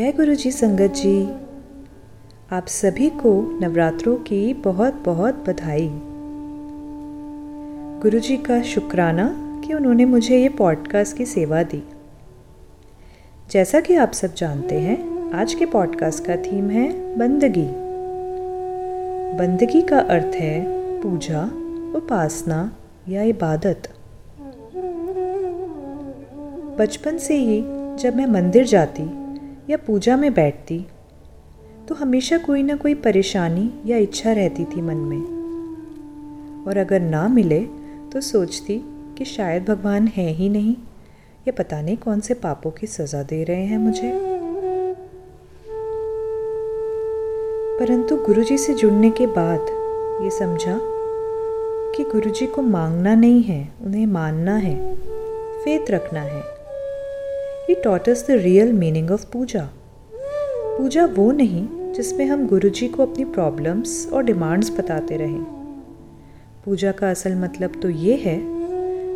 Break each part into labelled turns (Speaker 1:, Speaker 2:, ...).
Speaker 1: जय गुरु जी संगत जी। आप सभी को नवरात्रों की बहुत बहुत बधाई। गुरु जी का शुक्राना कि उन्होंने मुझे ये पॉडकास्ट की सेवा दी। जैसा कि आप सब जानते हैं, आज के पॉडकास्ट का थीम है बंदगी। बंदगी का अर्थ है पूजा, उपासना या इबादत। बचपन से ही जब मैं मंदिर जाती या पूजा में बैठती तो हमेशा कोई ना कोई परेशानी या इच्छा रहती थी मन में। और अगर ना मिले तो सोचती कि शायद भगवान है ही नहीं, या पता नहीं कौन से पापों की सज़ा दे रहे हैं मुझे। परंतु गुरुजी से जुड़ने के बाद ये समझा कि गुरुजी को मांगना नहीं है, उन्हें मानना है, फेत रखना है। He taught the real meaning of puja. पूजा वो नहीं जिसमें हम गुरुजी को अपनी प्रॉब्लम्स और डिमांड्स बताते रहें। पूजा का असल मतलब तो ये है,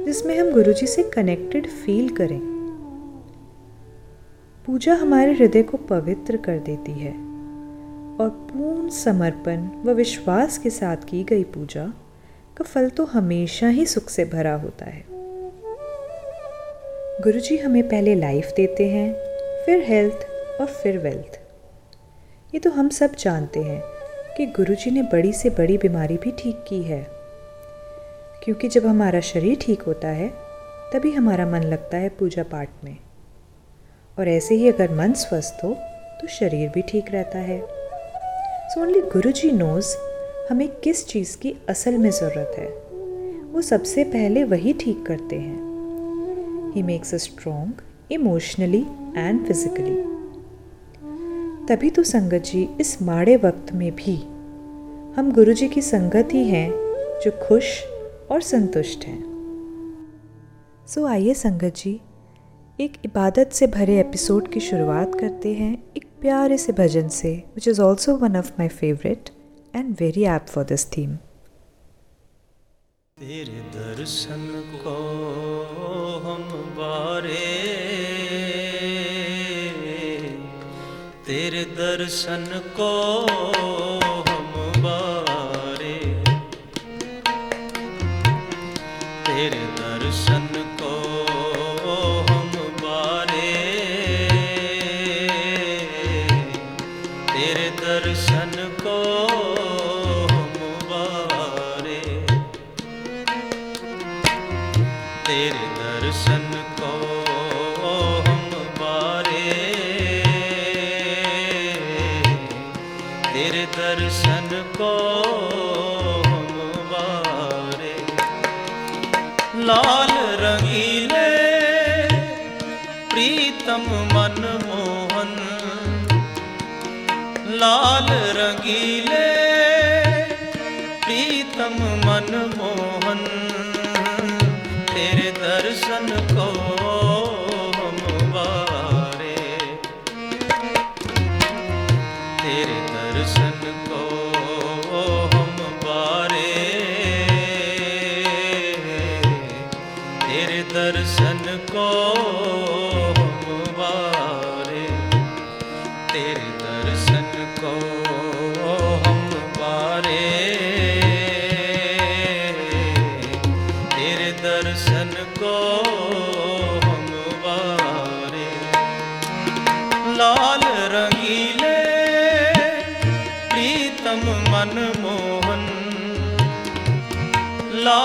Speaker 1: जिसमें हम गुरुजी से कनेक्टेड फील करें। पूजा हमारे हृदय को पवित्र कर देती है और पूर्ण समर्पण व विश्वास के साथ की गई पूजा का फल तो हमेशा ही सुख से भरा होता है। गुरुजी हमें पहले लाइफ देते हैं, फिर हेल्थ और फिर वेल्थ ये तो हम सब जानते हैं कि गुरुजी ने बड़ी से बड़ी बीमारी भी ठीक की है। क्योंकि जब हमारा शरीर ठीक होता है, तभी हमारा मन लगता है पूजा पाठ में। और ऐसे ही अगर मन स्वस्थ हो तो शरीर भी ठीक रहता है। सो ओनली गुरु जी नोज़ हमें किस चीज़ की असल में ज़रूरत है। वो सबसे पहले वही ठीक करते हैं। He makes us strong emotionally and physically. तभी तो संगत जी इस माड़े वक्त में भी हम गुरु जी की संगत ही हैं जो खुश और संतुष्ट हैं सो so, आइए संगत जी एक इबादत से भरे एपिसोड की शुरुआत करते हैं एक प्यारे से भजन से which is also one of my favourite and very apt for this theme
Speaker 2: तेरे दर्शन को हम बारे। तेरे दर्शन को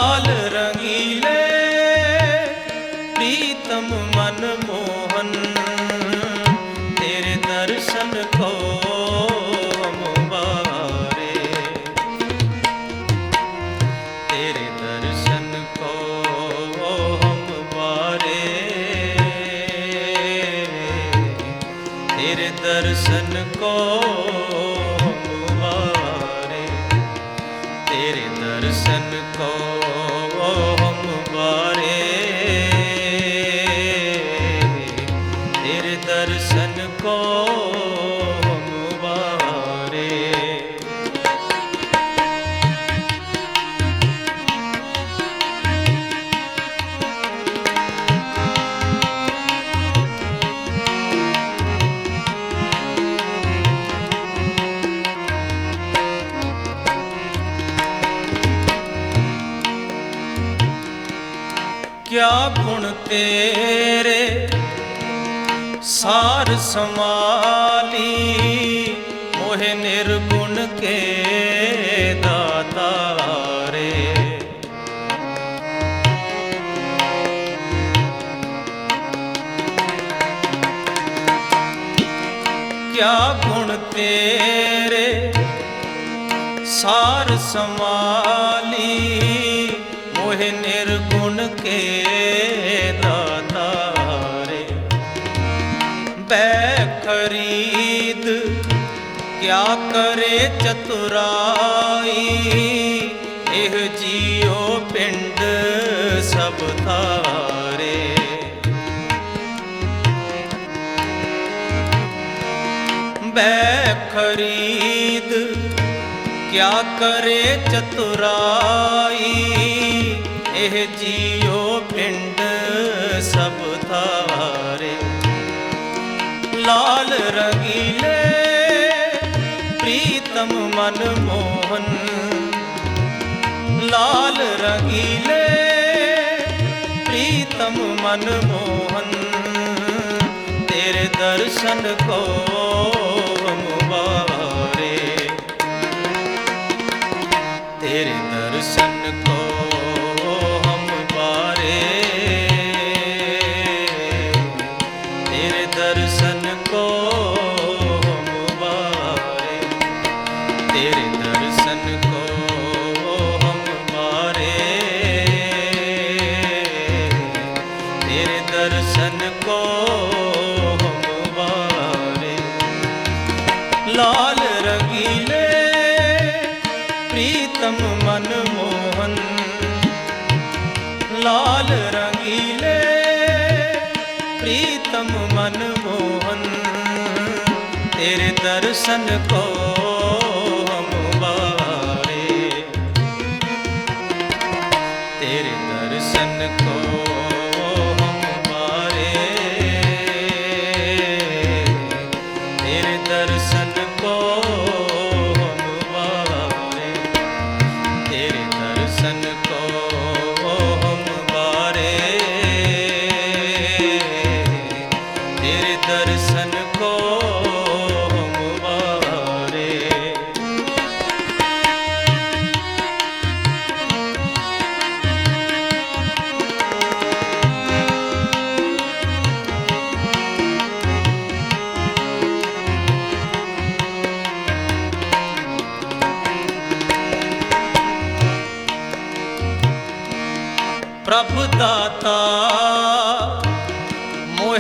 Speaker 2: लाल रंगीले ਸਮਾਲੀ ਮੋਹਿ ਨਿਰਗੁਣ ਕੇ ਦਾਤਾਰੇ ਬੈ ਖਰੀਦ, ਕਿਆ ਕਰੇ ਚਤੁਰਾਈ, ਇਹ ਜੀਉ ਪਿੰਡ ਸਭ ਥਾਰੇ ਬੈ ਖਰੀਦ ਕਿਆ ਕਰੇ ਚਤੁਰਾਈ? ਇਹ ਜੀਓ ਪਿੰਡ ਸਭ ਥਾਰੇ ਲਾਲ ਰਗੀਲੇ ਪ੍ਰੀਤਮ ਮਨ ਮੋਹਨ। ਲਾਲ ਰਗੀਲੇ ਪ੍ਰੀਤਮ ਮਨ ਮੋਹਨ। ਤੇਰੇ ਦਰਸ਼ਨ ਕੋ ਤੇਰੇ ਦਰਸ਼ਨ ਕੋ दर्शन को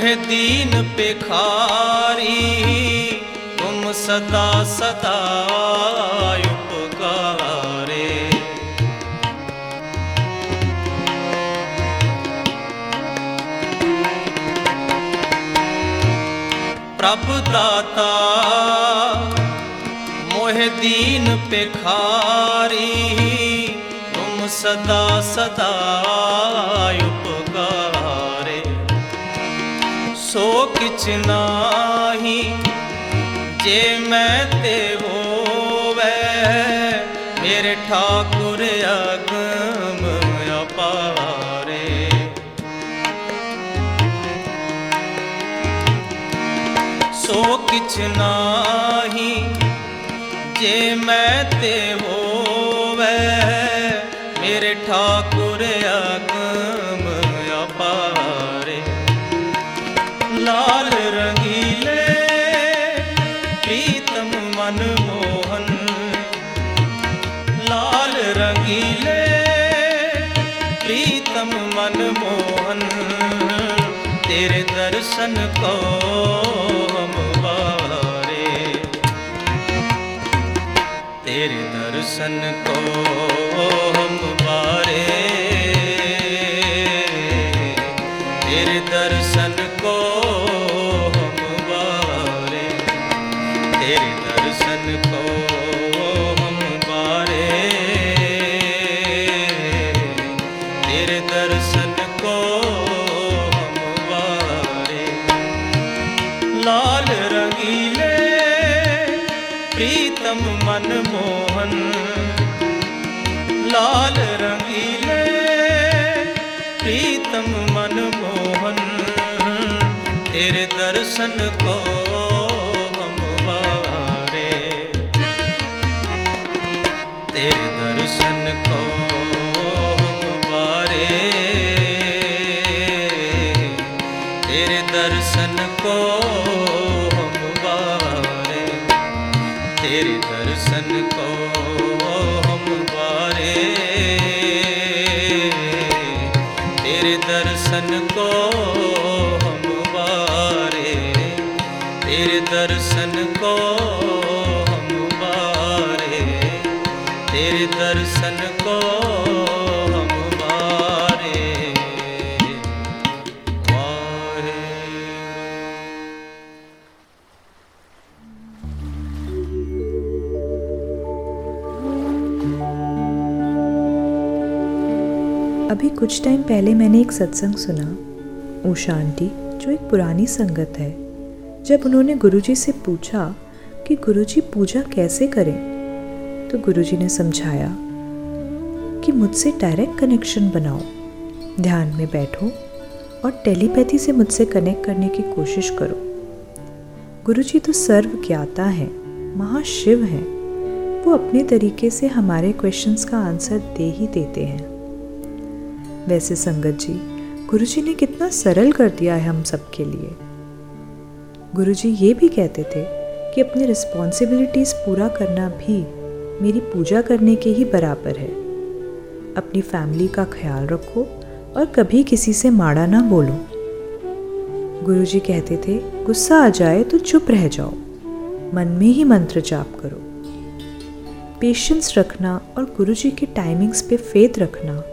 Speaker 2: ਮੋਹਿ ਦੀਨ ਪਖਾਰੀ ਤੁਮ ਸਦਾ ਸਦਾ ਉਪਕਾਰੇ। ਪ੍ਰਭ ਦਾਤਾ, ਮੋਹਿ ਦੀਨ ਪਖਾਰੀ ਤੁਮ ਸਦਾ ਸਦਾ ਕਿਛ ਨਾਹੀ ਜੇ ਮੈਂ ਤੇ ਹੋਵੇ ਮੇਰੇ ਠਾਕੁਰ ਅਗਮ ਅਪਾਰੇ ਸੋ ਕਿਛ ਨਾਹੀ ਜੇ ਮੈਂ ਤੇ ਹੋਵੇ ਮੇਰੇ ਠਾਕੁਰ ਅਗਮ ਦਰਸ਼ਨ ਕੋ ਮੁਬਾਰੇ। ਤੇਰੇ ਦਰਸ਼ਨ ਕੋ ਤੇਰੇ ਦਰਸ਼ਨ ਕੋ ਹਮਵਾਰੇ ਤੇਰੇ ਦਰਸ਼ਨ ਕੋ कुछ
Speaker 1: टाइम पहले मैंने एक सत्संग सुना उषा आंटी जो एक पुरानी संगत है। जब उन्होंने गुरुजी से पूछा कि गुरुजी पूजा कैसे करें तो गुरुजी ने समझाया कि मुझसे डायरेक्ट कनेक्शन बनाओ, ध्यान में बैठो और टेलीपैथी से मुझसे कनेक्ट करने की कोशिश करो। गुरुजी तो सर्व ज्ञाता हैं, महाशिव हैं, वो अपने तरीके से हमारे क्वेश्चंस का आंसर दे ही देते हैं। वैसे संगत जी गुरु जी ने कितना सरल कर दिया है हम सबके लिए। गुरु जी ये भी कहते थे कि अपनी रिस्पॉन्सिबिलिटीज़ पूरा करना भी मेरी पूजा करने के ही बराबर है। अपनी फैमिली का ख्याल रखो और कभी किसी से माड़ा ना बोलो। गुरु जी कहते थे, गुस्सा आ जाए तो चुप रह जाओ। मन में ही मंत्र जाप करो। पेशेंस रखना और गुरु जी के टाइमिंग्स पे फेथ रखना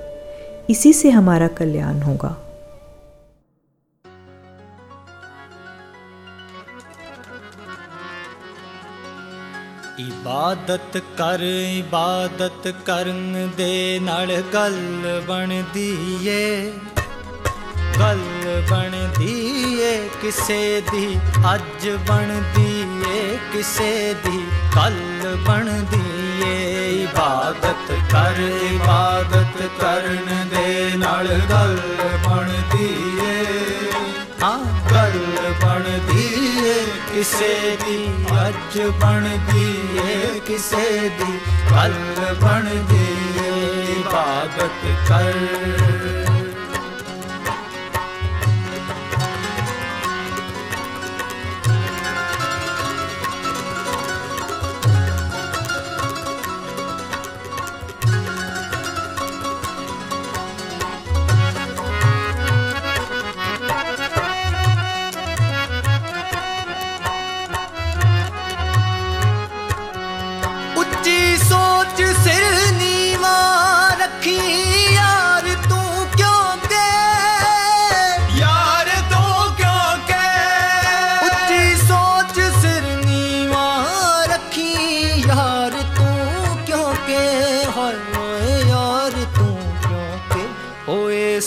Speaker 1: इसी से हमारा कल्याण होगा
Speaker 3: ਇਬਾਦਤ ਕਰ ਇਬਾਦਤ ਕਰਨ ਦੇ ਨਾਲ ਗੱਲ ਬਣਦੀ ਏ ਗੱਲ ਬਣਦੀ ਏ ਕਿਸੇ ਦੀ ਅੱਜ ਬਣਦੀ ਏ ਕਿਸੇ ਦੀ ਕੱਲ ਬਣਦੀ ਏ ਇਬਾਦਤ, ਕਰ ਇਬਾਦਤ, ਕਰਨ ਦੇ ਨਾਲ ਗੱਲ ਬਣਦੀ ਏ। ਹਾਂ, ਗੱਲ ਬਣਦੀ ਏ, ਕਿਸੇ ਦੀ ਅੱਜ ਬਣਦੀ ਏ, ਕਿਸੇ ਦੀ ਗੱਲ ਬਣਦੀ ਏ। ਇਬਾਦਤ ਕਰ।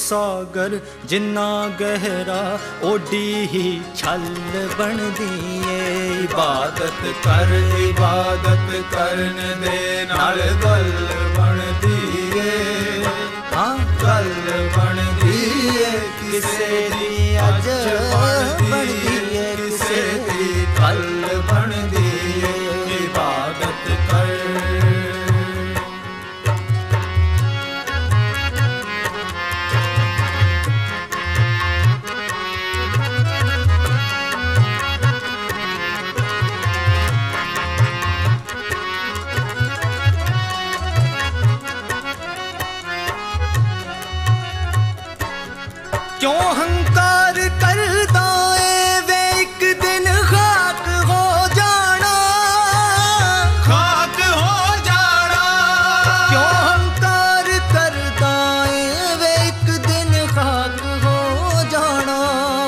Speaker 3: ਸਾਗਰ ਜਿੰਨਾ ਗਹਿਰਾ ਓਡੀ ਹੀ ਛਲ ਬਣਦੀ ਏ। ਇਬਾਦਤ ਕਰ ਇਬਾਦਤ ਕਰਨ ਦੇ ਨਾਲ ਗੱਲ ਬਣਦੀ ਏ। ਹਾਂ। ਗੱਲ ਬਣਦੀ ਏ ਕਿਸੇ ਦੀ ਅੱਜ ਬਣਦੀ ਕਿਉਂ ਹੰਕਾਰ ਕਰਦਾ ਏ? ਵੇ ਇੱਕ ਦਿਨ ਖਾਕ ਹੋ ਜਾਣਾ। ਖਾਕ ਹੋ ਜਾਣਾ। ਕਿਉਂ ਹੰਕਾਰ ਕਰਦਾ ਏ? ਵੇ ਇੱਕ ਦਿਨ ਖਾਕ ਹੋ ਜਾਣਾ।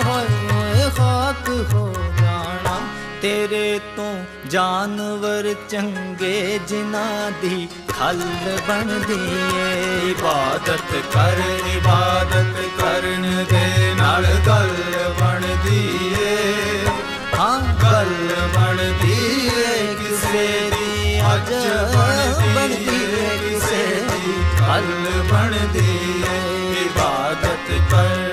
Speaker 3: ਹਾਏ ਖਾਕ ਹੋ ਜਾਣਾ। ਤੇਰੇ ਤੋਂ ਜਾਨਵਰ ਚੰਗੇ ਜਿਨ੍ਹਾਂ ਦੀ ਖਲ ਬਣਦੀ ਏ ਇਬਾਦਤ ਕਰ, ਇਬਾਦਤ ਕਰਨ ਦੇ ਨਾਲ ਗੱਲ ਬਣਦੀ ਏ ਹਾਂ, ਗੱਲ ਬਣਦੀ ਏ ਕਿਸੇ ਦੀ ਅੱਜ ਬਣਦੀ ਏ ਕਿਸੇ ਦੀ ਕੱਲ ਬਣਦੀ ਏ ਇਬਾਦਤ ਕਰ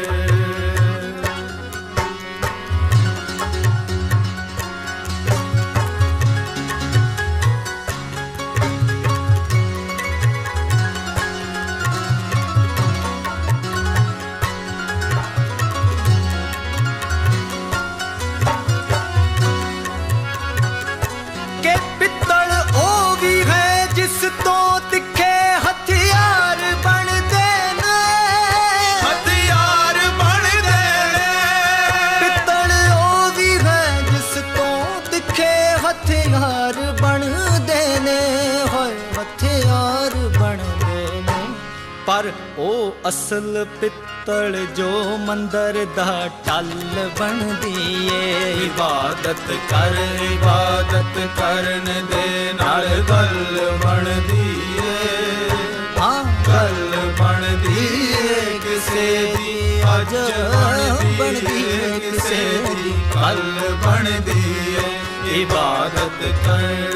Speaker 3: ਅਸਲ ਪਿੱਤਲ ਜੋ ਮੰਦਰ ਦਾ ਟੱਲ ਬਣਦੀ ਏ
Speaker 4: ਇਬਾਦਤ ਕਰ, ਇਬਾਦਤ ਕਰਨ ਦੇ ਨਾਲ ਗੱਲ ਬਣਦੀ ਏ
Speaker 3: ਹਾਂ,
Speaker 4: ਗੱਲ ਬਣਦੀ ਏ ਕਿਸੇ ਦੀ ਅੱਜ ਬਣਦੀ ਏ ਕਿਸੇ ਦੀ ਕੱਲ ਬਣਦੀ ਏ ਇਬਾਦਤ ਕਰ।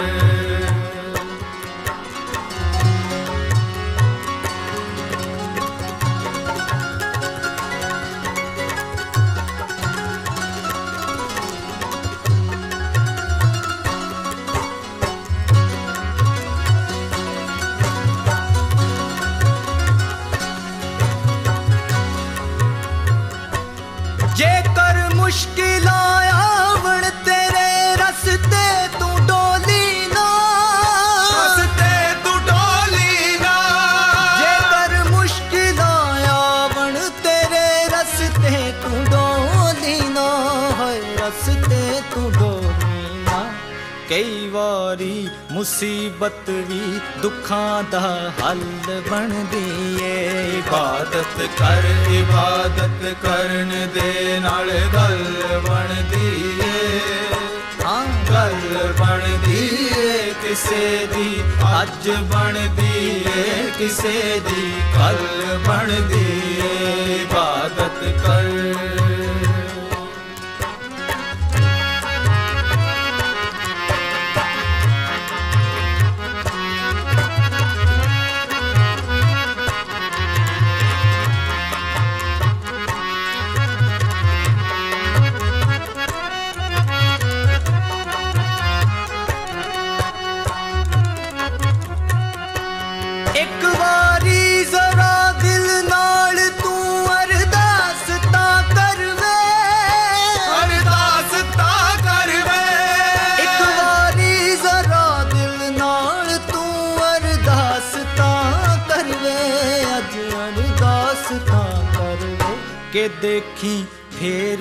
Speaker 3: ਮੁਸੀਬਤ ਵੀ ਦੁੱਖਾਂ ਦਾ ਹੱਲ ਬਣਦੀ ਏ
Speaker 4: ਇਬਾਦਤ ਕਰ, ਇਬਾਦਤ ਕਰਨ ਦੇ ਨਾਲ ਗੱਲ ਬਣਦੀ ਏ
Speaker 3: ਹਾਂ,
Speaker 4: ਗੱਲ ਬਣਦੀ ਏ ਕਿਸੇ ਦੀ, ਅੱਜ ਬਣਦੀ ਏ ਕਿਸੇ ਦੀ ਕੱਲ ਬਣਦੀ ਏ ਇਬਾਦਤ ਕਰ।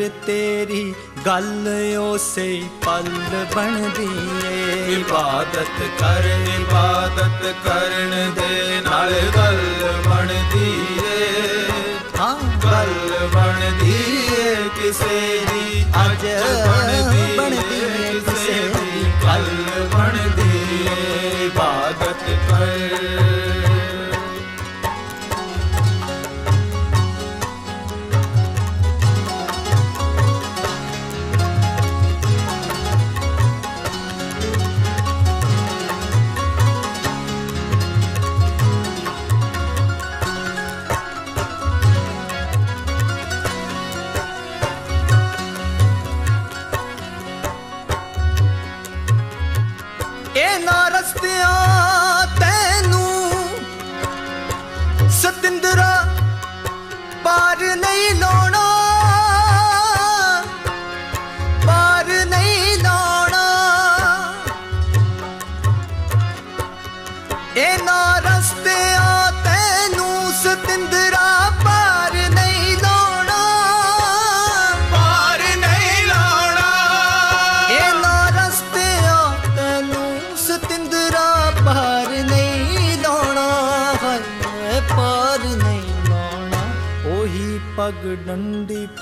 Speaker 3: ਫੇਰ ਤੇਰੀ ਗੱਲ ਉਸੇ ਪਲ ਬਣਦੀ ਏ।
Speaker 4: ਇਬਾਦਤ ਕਰ ਇਬਾਦਤ ਕਰਨ ਦੇ ਨਾਲ ਗੱਲ ਬਣਦੀ ਏ।
Speaker 3: ਹਾਂ।
Speaker 4: ਗੱਲ ਬਣਦੀ ਏ ਕਿਸੇ ਦੀ ਅੱਜ ਬਣਦੀ ਏ ਕਿਸੇ ਦੀ ਕੱਲ ਬਣਦੀ ਏ। ਇਬਾਦਤ ਕਰ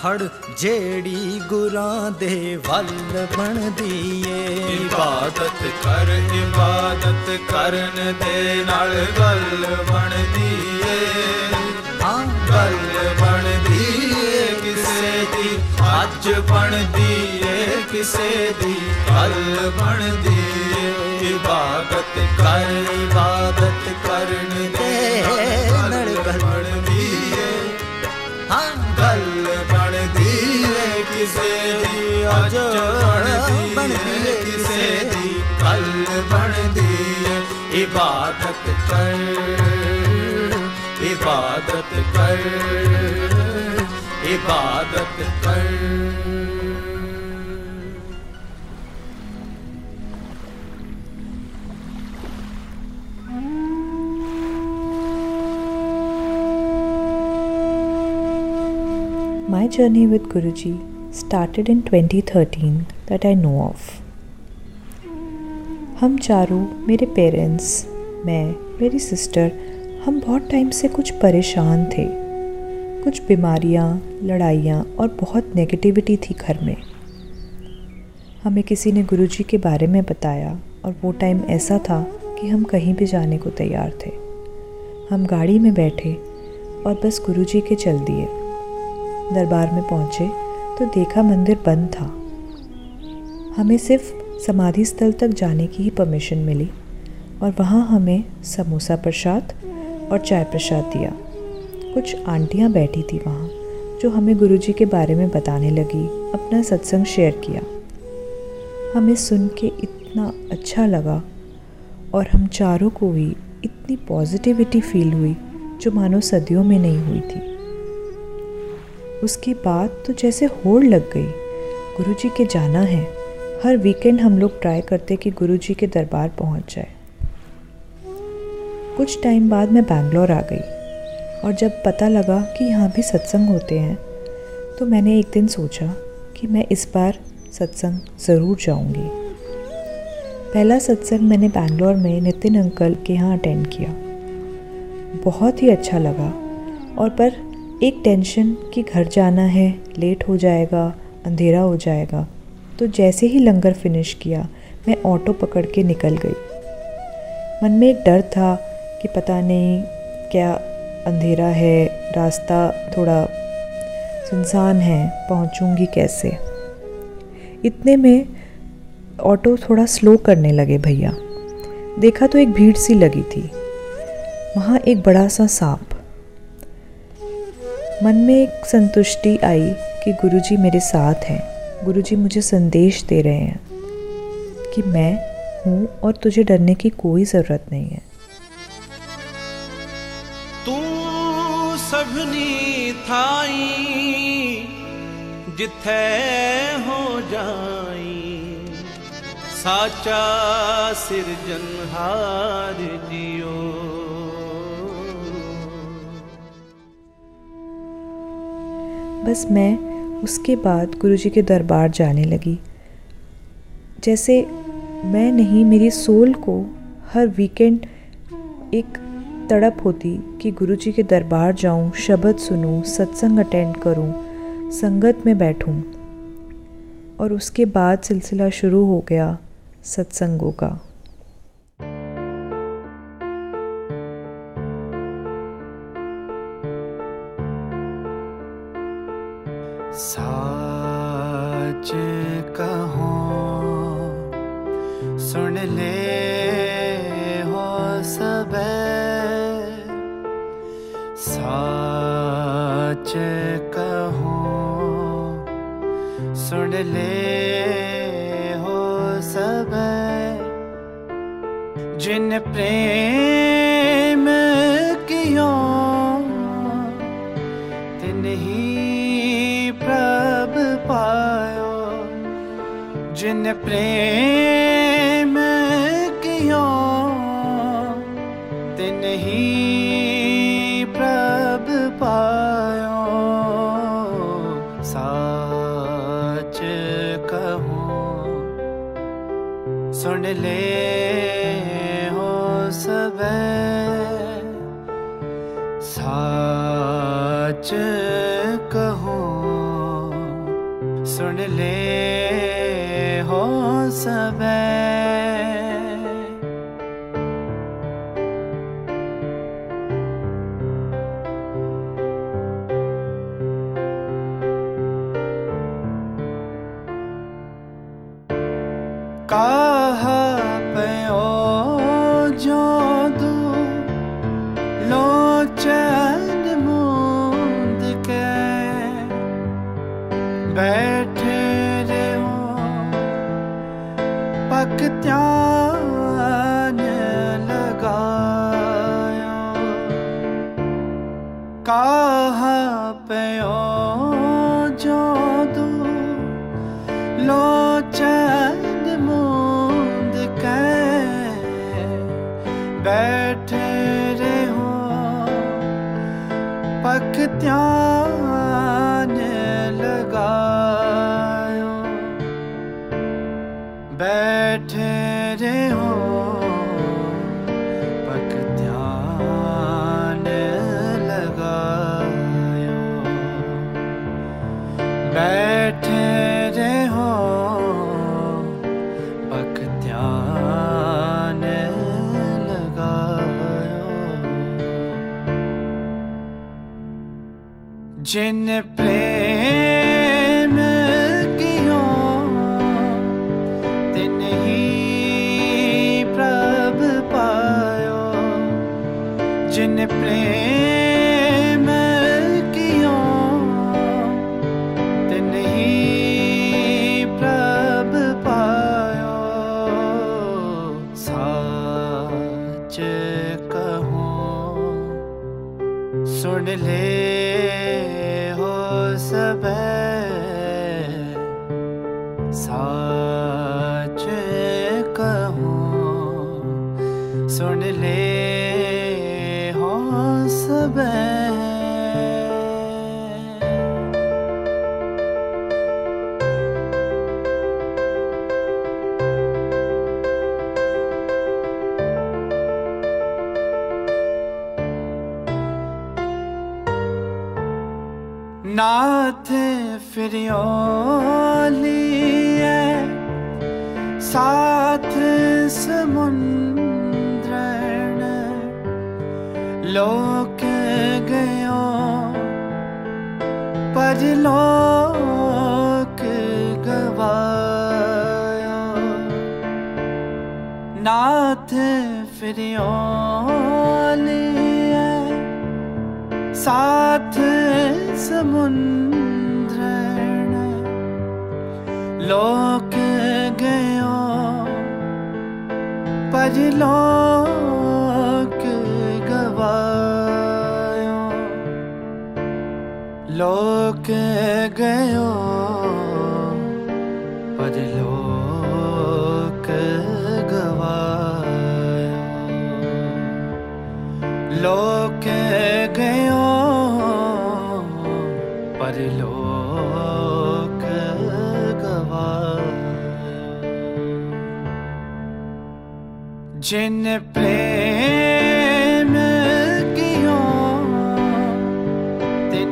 Speaker 3: ਫੜ ਜਿਹੜੀ ਗੁਰਾਂ ਦੇ ਵੱਲ ਬਣਦੀ ਏ
Speaker 4: ਇਬਾਦਤ ਕਰ ਇਬਾਦਤ ਕਰਨ ਦੇ ਨਾਲ ਗੱਲ ਬਣਦੀ ਏ
Speaker 3: ਹਾਂ।
Speaker 4: ਗੱਲ ਬਣਦੀ ਏ ਕਿਸੇ ਦੀ ਅੱਜ ਬਣਦੀ ਏ ਕਿਸੇ ਦੀ ਕੱਲ ਬਣਦੀ ਏ ਇਬਾਦਤ ਕਰ ਇਬਾਦਤ ਕਰਨ ਦੇ इबादत कर इबादत कर इबादत कर
Speaker 1: My journey with Guruji started in 2013 that I know of. हम चारों मेरे पेरेंट्स मैं, मेरी सिस्टर हम बहुत टाइम से कुछ परेशान थे। कुछ बीमारियाँ, लड़ाइयाँ और बहुत नेगेटिविटी थी घर में। हमें किसी ने गुरुजी के बारे में बताया और वो टाइम ऐसा था कि हम कहीं भी जाने को तैयार थे। हम गाड़ी में बैठे और बस गुरुजी के चल दिए। दरबार में पहुँचे तो देखा मंदिर बंद था। हमें सिर्फ़ समाधि स्थल तक जाने की ही परमिशन मिली और वहाँ हमें समोसा प्रसाद और चाय प्रसाद दिया। कुछ आंटियाँ बैठी थी वहाँ, जो हमें गुरुजी के बारे में बताने लगी, अपना सत्संग शेयर किया। हमें सुन के इतना अच्छा लगा और हम चारों को भी इतनी पॉजिटिविटी फील हुई, जो मानो सदियों में नहीं हुई थी। उसके बाद तो जैसे होड़ लग गई, गुरुजी के जाना है। हर वीकेंड हम लोग ट्राई करते कि गुरुजी के दरबार पहुँच जाए। कुछ टाइम बाद मैं बैंगलोर आ गई और जब पता लगा कि यहाँ भी सत्संग होते हैं तो मैंने एक दिन सोचा कि मैं इस बार सत्संग ज़रूर जाऊँगी। पहला सत्संग मैंने बैंगलोर में नितिन अंकल के यहाँ अटेंड किया। बहुत ही अच्छा लगा और पर एक टेंशन कि घर जाना है लेट हो जाएगा, अंधेरा हो जाएगा तो जैसे ही लंगर फिनिश किया, मैं ऑटो पकड़ के निकल गई। मन में एक डर था कि पता नहीं क्या अंधेरा है, रास्ता थोड़ा सुनसान है, पहुंचूँगी कैसे? इतने में ऑटो थोड़ा स्लो करने लगे भैया। देखा तो एक भीड़ सी लगी थी। वहाँ एक बड़ा सा सांप। मन में एक संतुष्टि आई कि गुरुजी मेरे साथ हैं। गुरुजी मुझे संदेश दे रहे हैं कि मैं हूँ और तुझे डरने की कोई ज़रूरत नहीं है।
Speaker 5: तू सबनी थाई जिथे हो जाई साचा सिरजनहार जियो।
Speaker 1: बस मैं उसके बाद गुरुजी के दरबार जाने लगी। जैसे मैं नहीं मेरी सोल को हर वीकेंड एक तड़प होती कि गुरुजी के दरबार जाऊँ, शब्द सुनूं, सत्संग अटेंड करूँ, संगत में बैठूं। और उसके बाद सिलसिला शुरू हो गया सत्संगों का।
Speaker 6: साच कहो सुन ले हो सब। साच कहो सुन ले हो सब। जिन प्रेम प्रेम कियो तिन ही प्रभ पायो। साच कहूँ सुन ले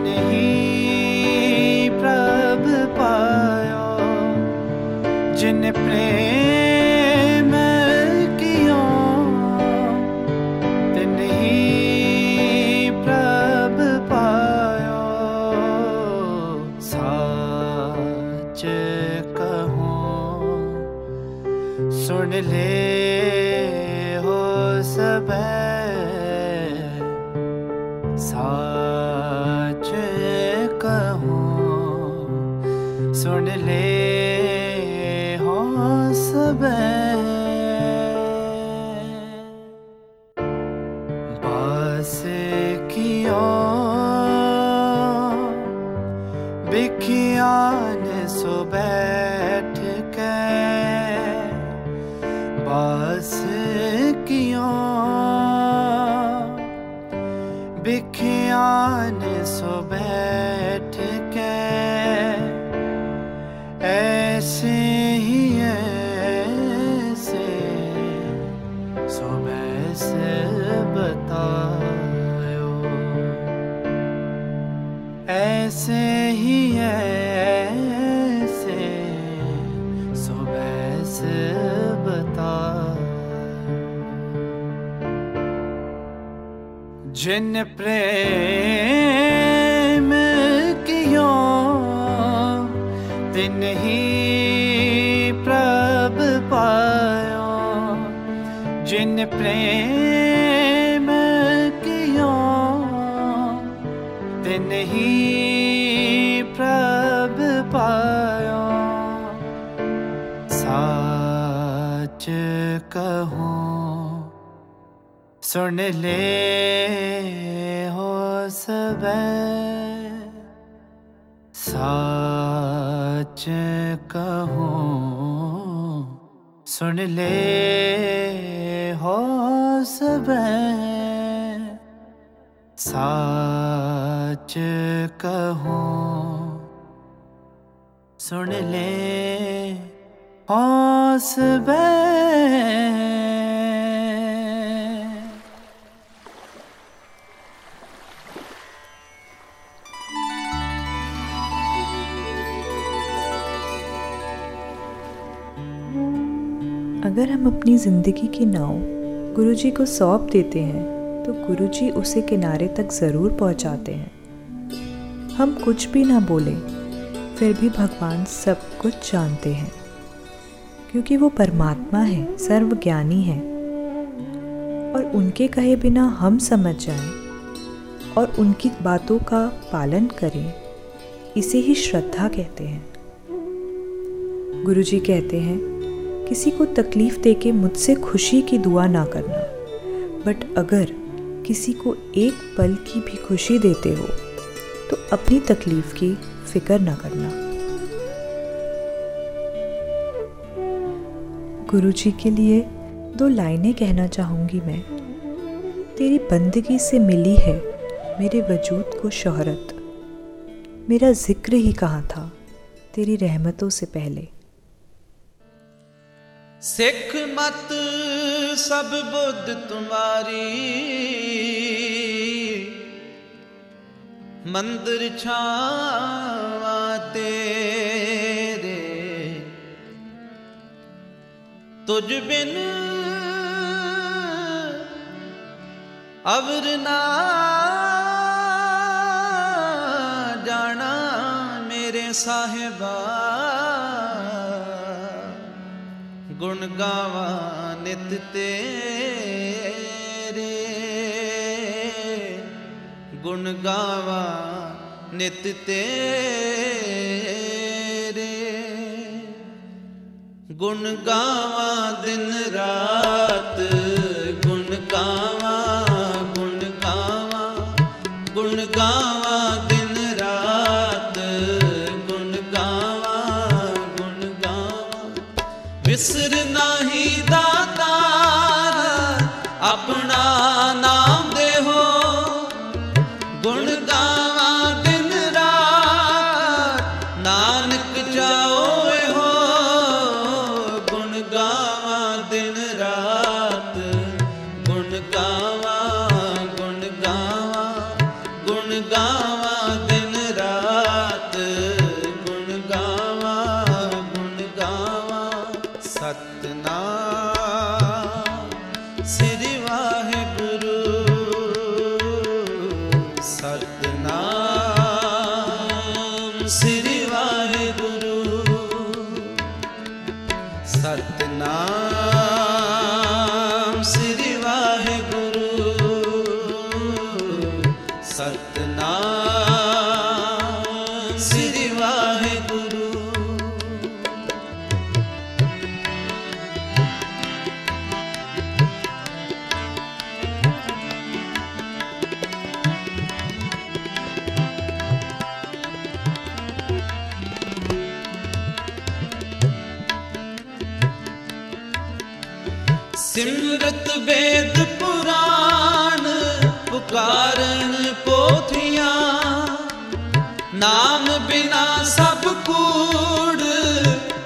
Speaker 6: ਨਹੀਂ ਪ੍ਰਭ ਪਾਇਓ ਜਿਨ ਪ੍ਰੇਮ ਕੀਓ ਤੇ ਨਹੀਂ ਪ੍ਰਭ ਪਾਇਓ ਸਾਚ ਕਹੋ ਸੁਣ ਲੈ सुन ले हो सब। सच कहूँ, सुन ले हो सब। साच कहूँ, सुन ले हो सब।
Speaker 1: अगर हम अपनी ज़िंदगी की नाव गुरुजी को सौंप देते हैं तो गुरुजी उसे किनारे तक ज़रूर पहुंचाते हैं। हम कुछ भी ना बोलें, फिर भी भगवान सब कुछ जानते हैं। क्योंकि वो परमात्मा है, सर्वज्ञानी है। और उनके कहे बिना हम समझ जाएँ और उनकी बातों का पालन करें, इसे ही श्रद्धा कहते हैं। गुरुजी कहते हैं किसी को तकलीफ़ देके मुझसे खुशी की दुआ ना करना। बट अगर किसी को एक पल की भी खुशी देते हो तो अपनी तकलीफ़ की फ़िक्र ना करना। गुरुजी के लिए दो लाइनें कहना चाहूँगी मैं। तेरी बंदगी से मिली है मेरे वजूद को शोहरत। मेरा ज़िक्र ही कहाँ था तेरी रहमतों से पहले।
Speaker 5: सिख मत सब बुद्ध तुम्हारी। मंदिर छावा तेरे। तुझ बिन अवर ना जाना मेरे साहिबा। गुण गावा नित तेरे। गुण गावा नित तेरे। गुण गावा दिन रात, गुण गावा गुण गावा गुण गावा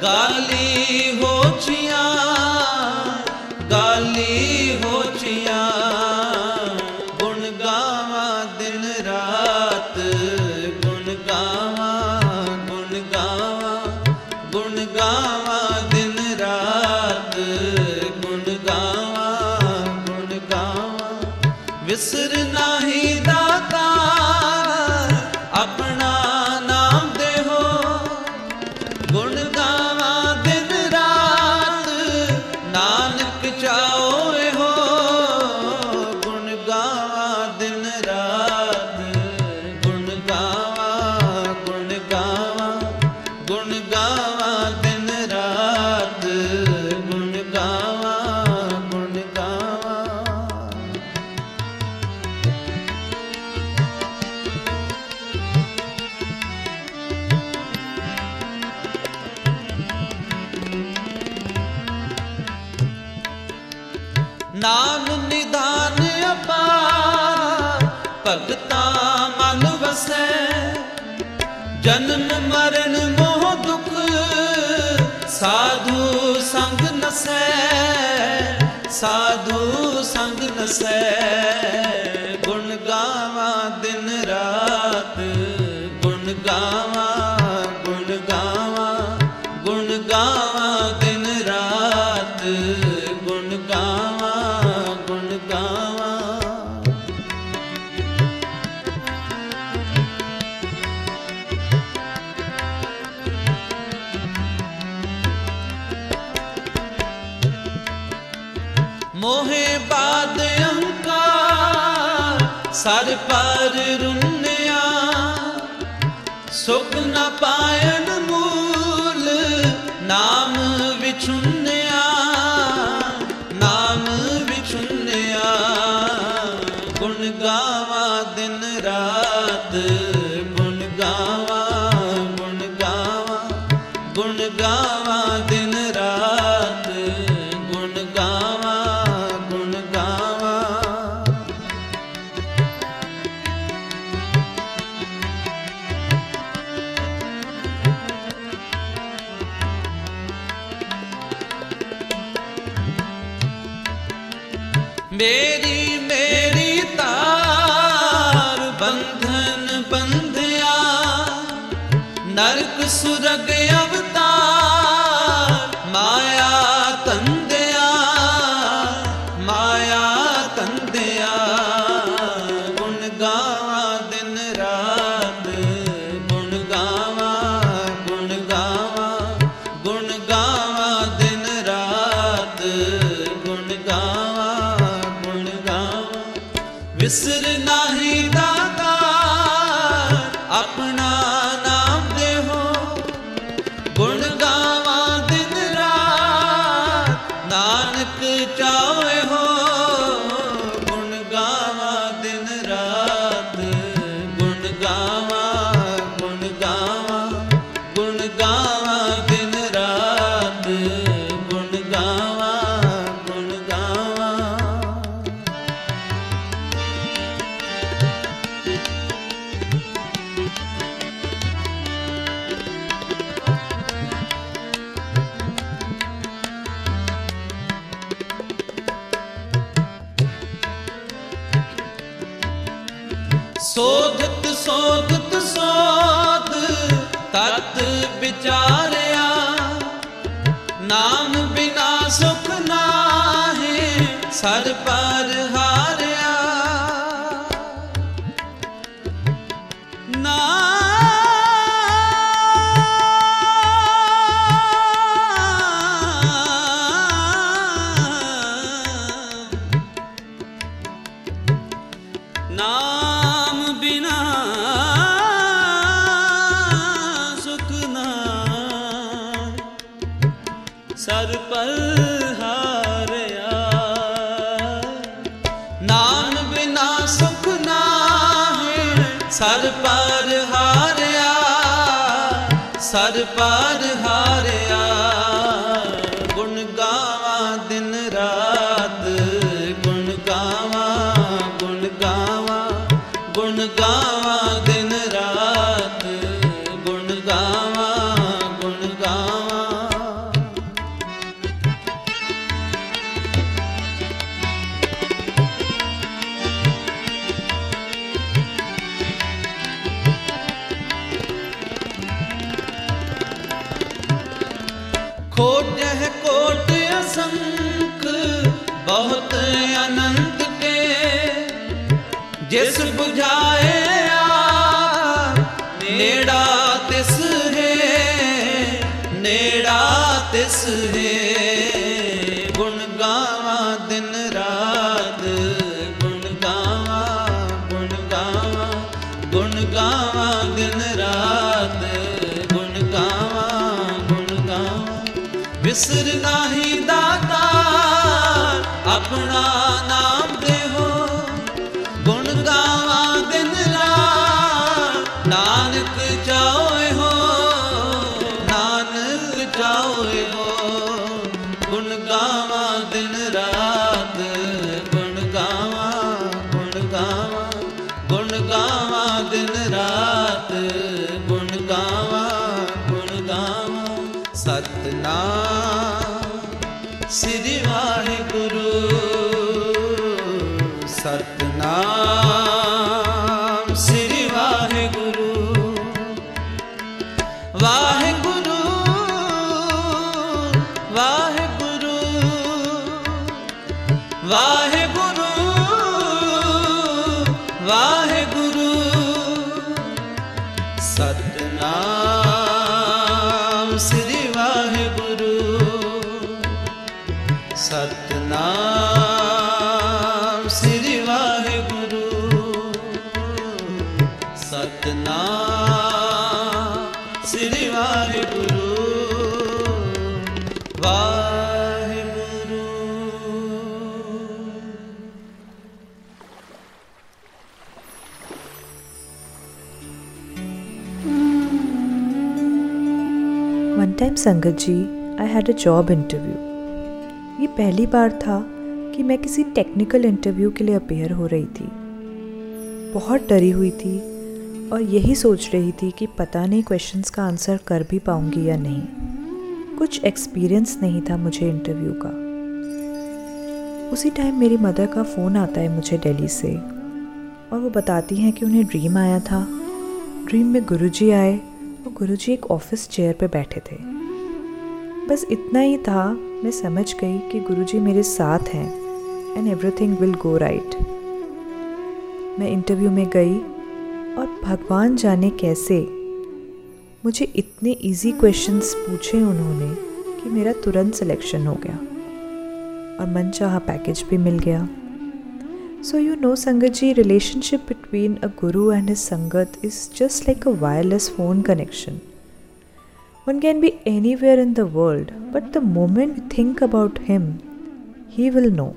Speaker 5: गाली ਨਾਮ ਵਿਛੁੰਨਿਆ ਨਾਮ ਵਿਛੁੰਨਿਆ ਗੁਣ ਗਾਵਾ ਦਿਨ ਰਾਤ। ਸਰ
Speaker 1: ਪਾ संगत जी I had a job interview ये पहली बार था कि मैं किसी टेक्निकल इंटरव्यू के लिए अपेयर हो रही थी। बहुत डरी हुई थी और यही सोच रही थी कि पता नहीं क्वेश्चंस का आंसर कर भी पाऊँगी या नहीं। कुछ एक्सपीरियंस नहीं था मुझे इंटरव्यू का। उसी टाइम मेरी मदर का फ़ोन आता है मुझे दिल्ली से और वो बताती हैं कि उन्हें ड्रीम आया था। ड्रीम में गुरुजी आए और गुरुजी एक ऑफ़िस चेयर पे बैठे थे। बस इतना ही था, मैं समझ गई कि गुरुजी मेरे साथ हैं and everything will go right मैं इंटरव्यू में गई, और भगवान जाने कैसे? मुझे इतने इजी क्वेश्चंस पूछे उन्होंने कि मेरा तुरंत सिलेक्शन हो गया, और मन चाह पैकेज भी मिल गया. सो यू नो संगत जी relationship between a guru and his sangat is just like a wireless phone connection. One can be anywhere in the world, but the moment you think about Him, He will know.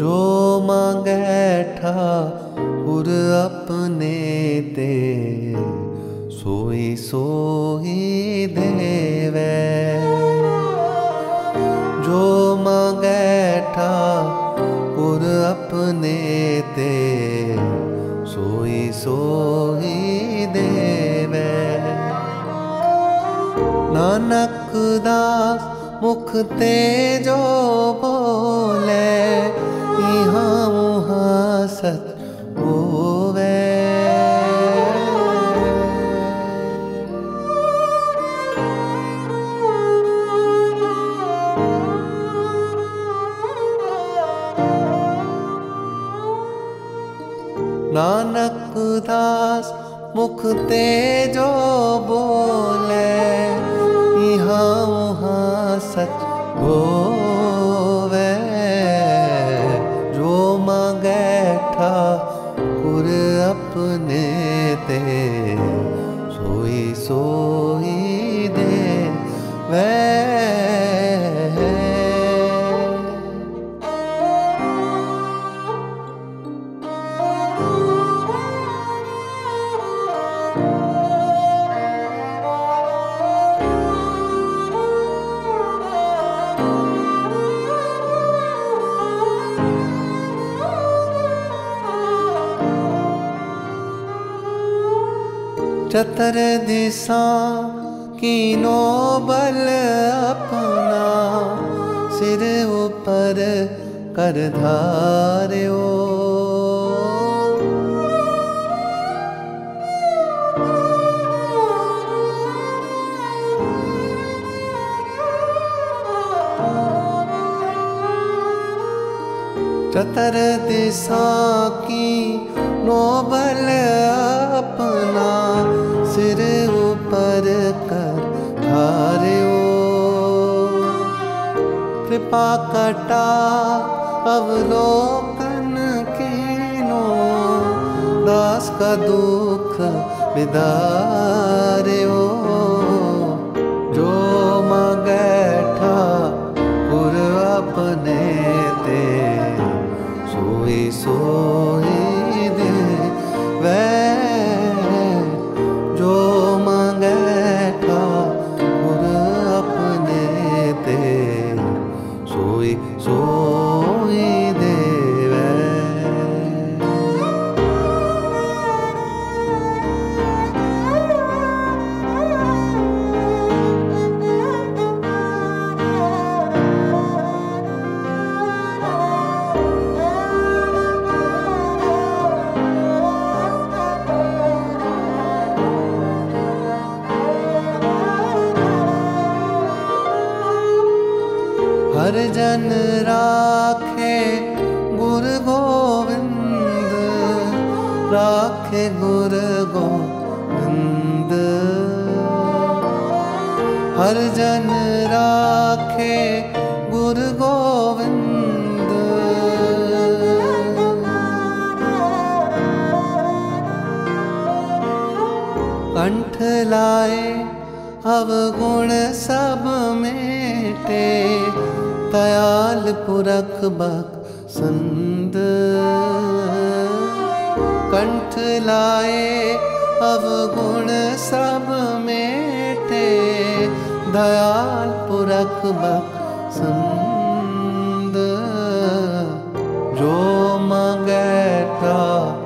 Speaker 7: जो मांगे ठाकुर अपने ते सोई सोई देवे जो मंगैठा पुर अपने ते। सोई सोई देवे। नानक दास मुख ते जो बोले मुखते जो बोले यहाँ वहाँ सच होवे। जो मांगे ठाकुर अपने ते सोई सो चतर दिशा की नोबल अपना सिर ऊपर कर धार्यो। चतर दिशा की नोबल कर धारियो। कृपा कटा अवलोकन कीनो। दास का दुख विदारियो जो मगैठा पुर अपने ते, सोई सोई हर जन राखे गुर गोविंद। कंठ लाए अवगुण सब मेटे दयाल पुरख बक संद कंठ लाए अवगुण सब मेटे dayal bırakmak sındı Jo mangeta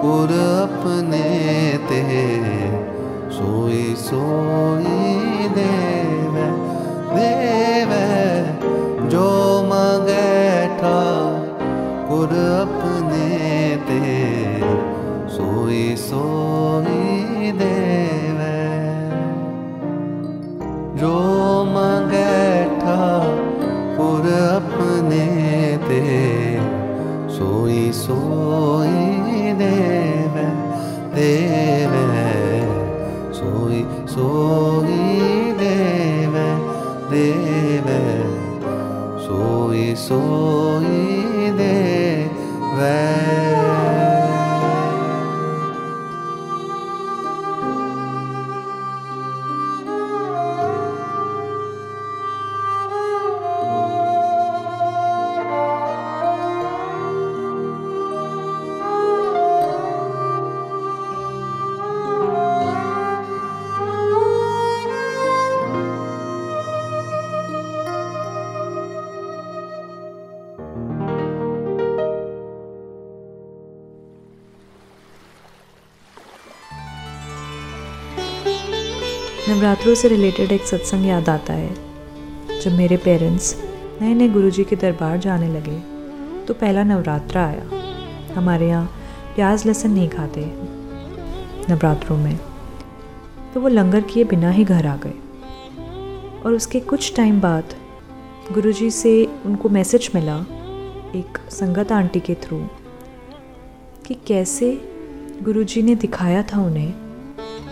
Speaker 7: kur apne te soy soy deve deve. Jo mangeta kur apne te soy soy जो मंगैठा पुर अपने ते। सोई सोई देव देव सोई सोई देव देव। सोई सोई
Speaker 1: नवरात्रों से रिलेटेड एक सत्संग याद आता है। जब मेरे पेरेंट्स नए नए गुरुजी के दरबार जाने लगे तो पहला नवरात्र आया। हमारे यहाँ प्याज लहसुन नहीं खाते नवरात्रों में। तो वो लंगर किए बिना ही घर आ गए। और उसके कुछ टाइम बाद गुरुजी से उनको मैसेज मिला एक संगत आंटी के थ्रू कि कैसे गुरुजी ने दिखाया था उन्हें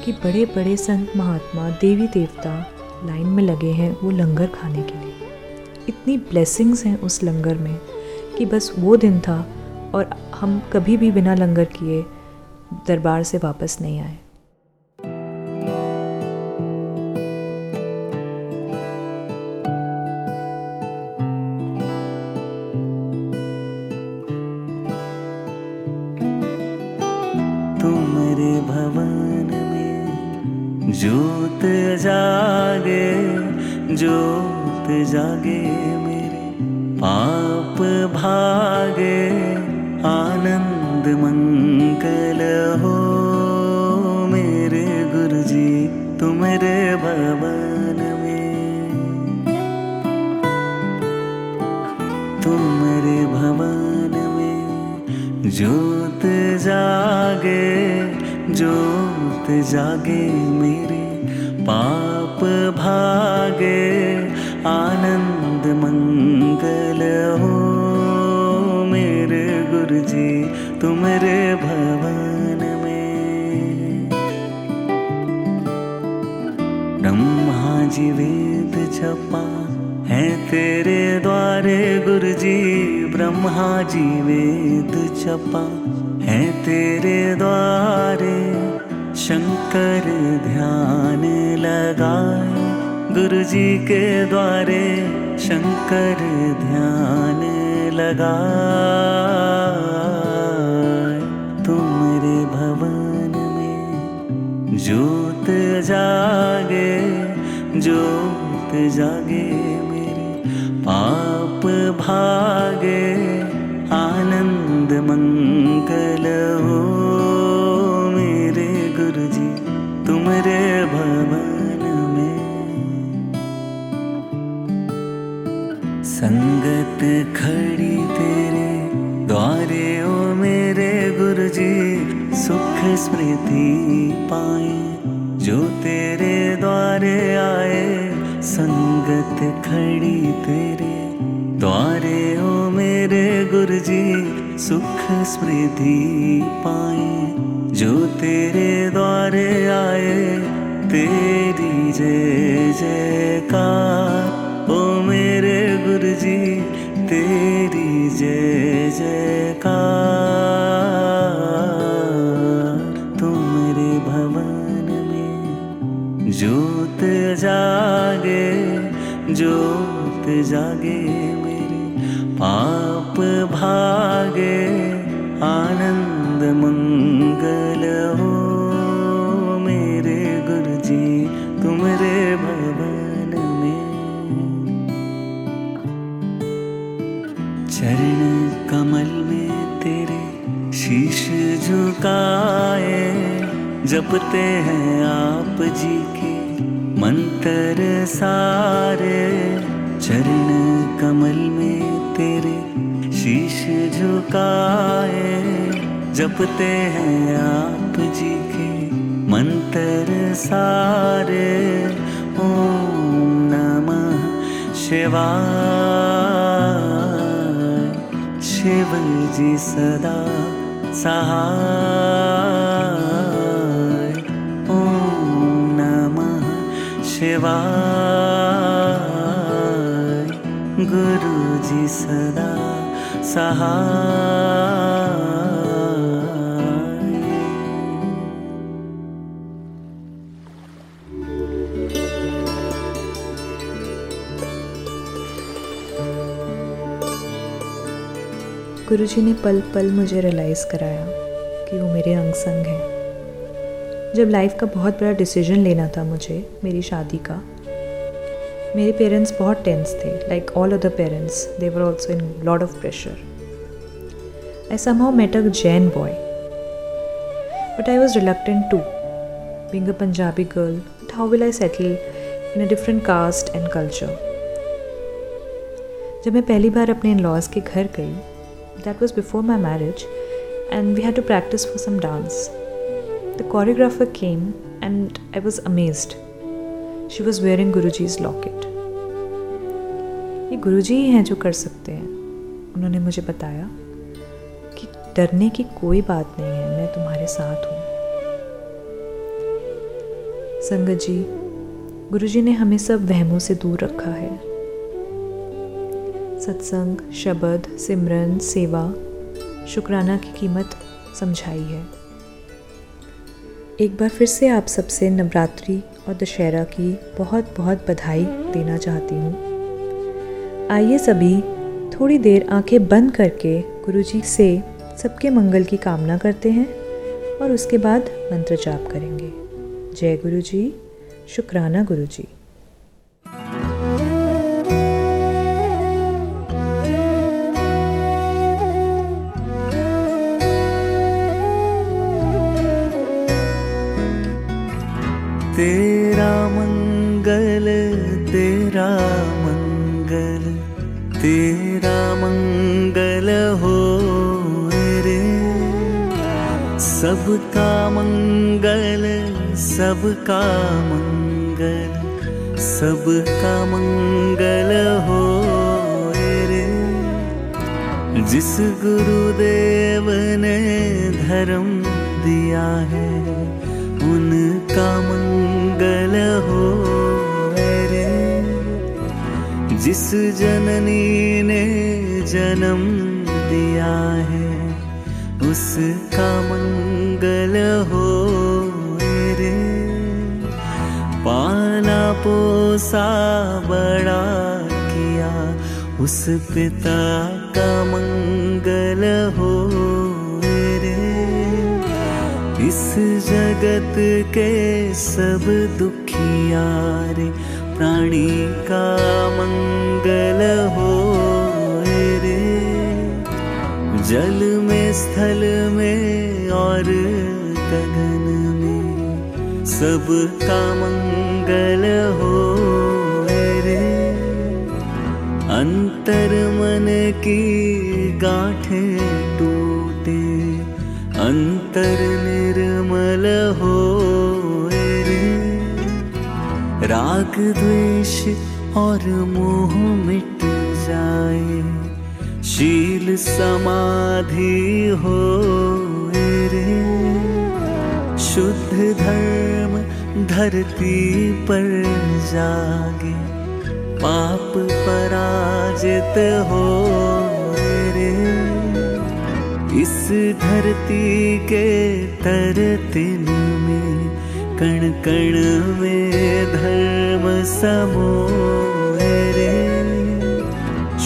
Speaker 1: कि बड़े बड़े संत महात्मा, देवी देवता लाइन में लगे हैं वो लंगर खाने के लिए। इतनी ब्लेसिंग्स हैं उस लंगर में कि बस वो दिन था और हम कभी भी बिना लंगर किए दरबार से वापस नहीं आए।
Speaker 8: जागे ज्योत जागे मेरे पाप भागे, आनंद मंगल हो मेरे गुरुजी, तुमरे भवन में। संगत खड़ी तेरे द्वारे ओ मेरे गुरुजी, सुख स्मृति पाए। जो तेरे द्वारे आए, संगत खड़ी तेरे। द्वारे ओ मेरे गुरुजी, सुख स्मृति पाए। जो तेरे द्वारे आए, तेरी जय जयकार। ओ मेरे गुरुजी, तेरी जय जयकार। ज्योत जोत जागे मेरे पाप भागे, आनंद मंगल हो मेरे गुरु जी तुमरे भवन में। चरण कमल में तेरे शीश झुकाए, जपते हैं आप जी के मंत्र सारे चरण कमल में तेरे शीश झुकाए, जपते हैं आप जी के मंत्र सारे। ओम नमः शिवाय। शिव जी सदा सहाय। शिवाय। गुरु जी सदा सहाय।
Speaker 1: गुरुजी ने पल पल मुझे रियलाइज़ कराया कि वो मेरे अंग संग हैं। जब लाइफ का बहुत बड़ा डिसीज़न लेना था मुझे, मेरी शादी का, मेरे पेरेंट्स बहुत टेंस थे like all other parents they were also in lot of pressure I somehow met a Jain boy. But I was reluctant too. Being a Punjabi girl but how will I settle in a different caste and culture जब मैं पहली बार अपने in laws के घर गई that was before my marriage and we had to practice for some dance choreographer came and I was amazed she was wearing Guru ji's locket ये गुरु जी ही हैं जो कर सकते हैं। उन्होंने मुझे बताया कि डरने की कोई बात नहीं है, मैं तुम्हारे साथ हूँ। संगत जी गुरु जी ने हमें सब वहमों से दूर रखा है। सत्संग, शब्द, सिमरन, सेवा, शुक्राना की कीमत समझाई है। एक बार फिर से आप सबसे नवरात्रि और दशहरा की बहुत बहुत बधाई देना चाहती हूँ। आइए सभी थोड़ी देर आँखें बंद करके गुरु जी से सबके मंगल की कामना करते हैं और उसके बाद मंत्र जाप करेंगे। जय गुरु जी शुक्राना गुरु
Speaker 8: तेरा मंगल तेरा मंगल तेरा मंगल हो रे। सबका मंगल सबका मंगल सबका मंगल हो रे। जिस गुरुदेव ने धर्म दिया है, उनका मंगल हो रे जिस जननी ने जन्म दिया है, उसका मंगल हो रे पाला पोसा बड़ा किया, उस पिता का मंगल हो जगत के सब दुखियारे प्राणी का मंगल हो रे। जल में, स्थल में और गगन में सब का मंगल हो रे। अंतर मन की गांठें टूटे, अंतर निर्मल हो रे राग द्वेष और मोह मिट जाए। शील समाधि हो रे शुद्ध धर्म धरती पर जागे। पाप पराजित हो रे। इस धरती के तरतिन में
Speaker 2: कण कण में धर्म समोए रे।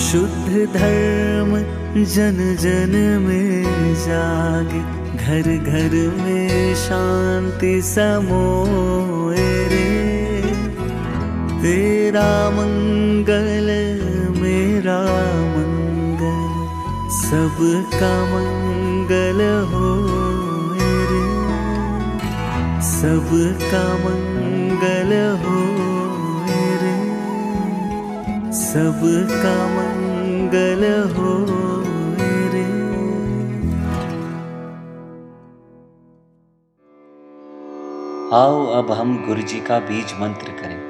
Speaker 2: शुद्ध धर्म जन जन में जाग घर घर में शांति समोए रे। तेरा मंगल मेरा मंगल, सबका मंगल हो। सबका मंगल हो रे सबका मंगल हो रे
Speaker 8: आओ, अब हम गुरु जी का बीज मंत्र करें।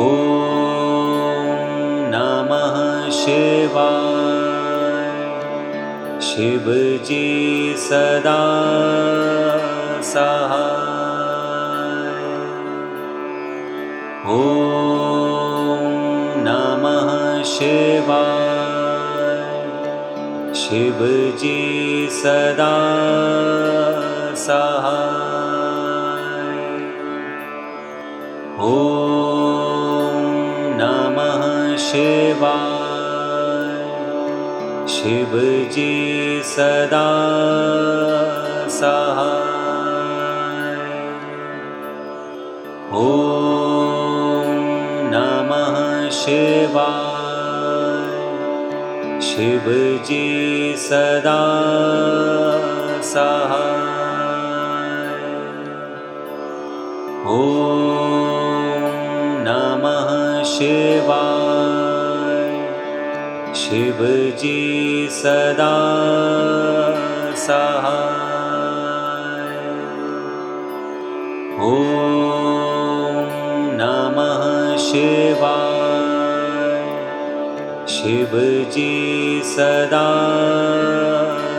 Speaker 2: ॐ शिवजी सदा ॐ नमः शिवजी सदा नमः शिवाय शिवजी सदा सहाय। ॐ नमः शिवजी सदा सहाय। ॐ नमः शिवाय शिवजी सदा सहाय। ॐ नमः शिवाय। शिवजी सदा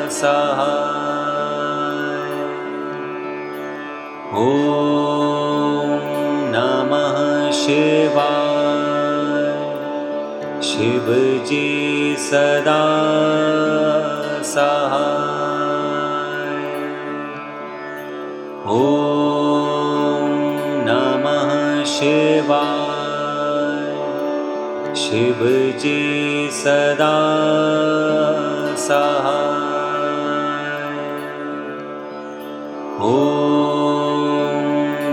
Speaker 2: सहाय। ॐ नमः शिवाय। शिवजी सदा ॐ नमः शिवाय। शिवजी सदा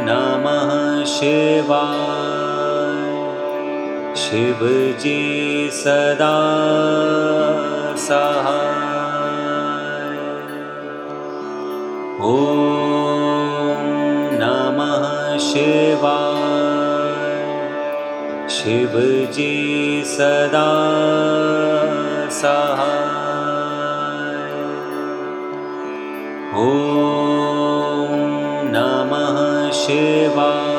Speaker 2: नमः शिवजी सदा सहाय ॐ नमः शिवाय। शिवजी सदा सहाय ॐ नमः शिवाय।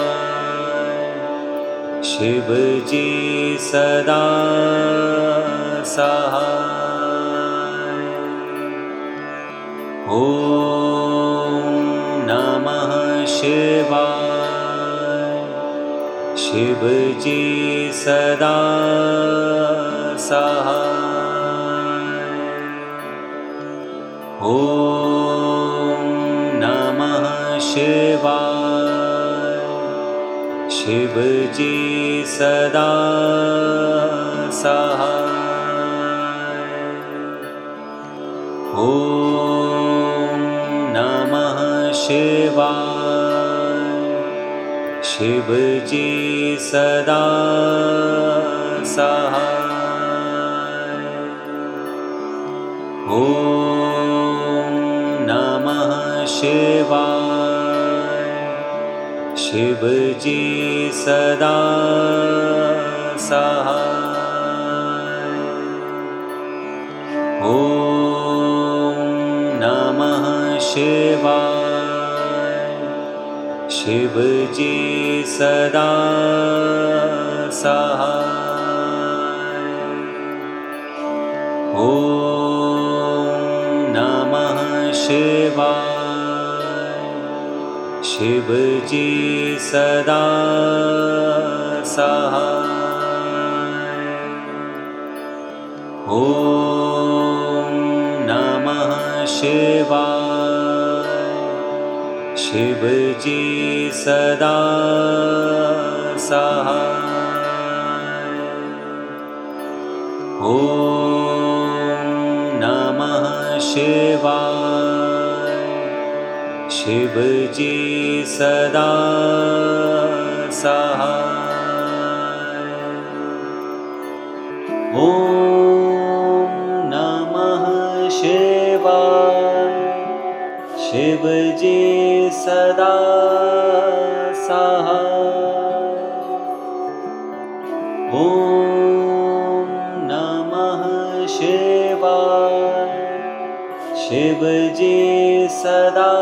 Speaker 2: शिवजी सदा ॐ नमः शिवाय। शिवजी सदा सहाय ॐ नमः शिवाय। शिवजी सदा सहाय ॐ नमः शिवाय। शिवजी सदा सहाय ॐ नमः शिवाय शिवजी सदा ॐ नमः शिवाय। शिवजी सदा सहाय शिवजी सदा सहाय। ॐ नमः शिवाय। शिव जी सदा सहाय। ॐ नमः शिवाय शिव जी सदा सहाय। ॐ नमः शिवाय शिव। जी सदा सहाय। ॐ नमः शिवाय शिव। जी सदा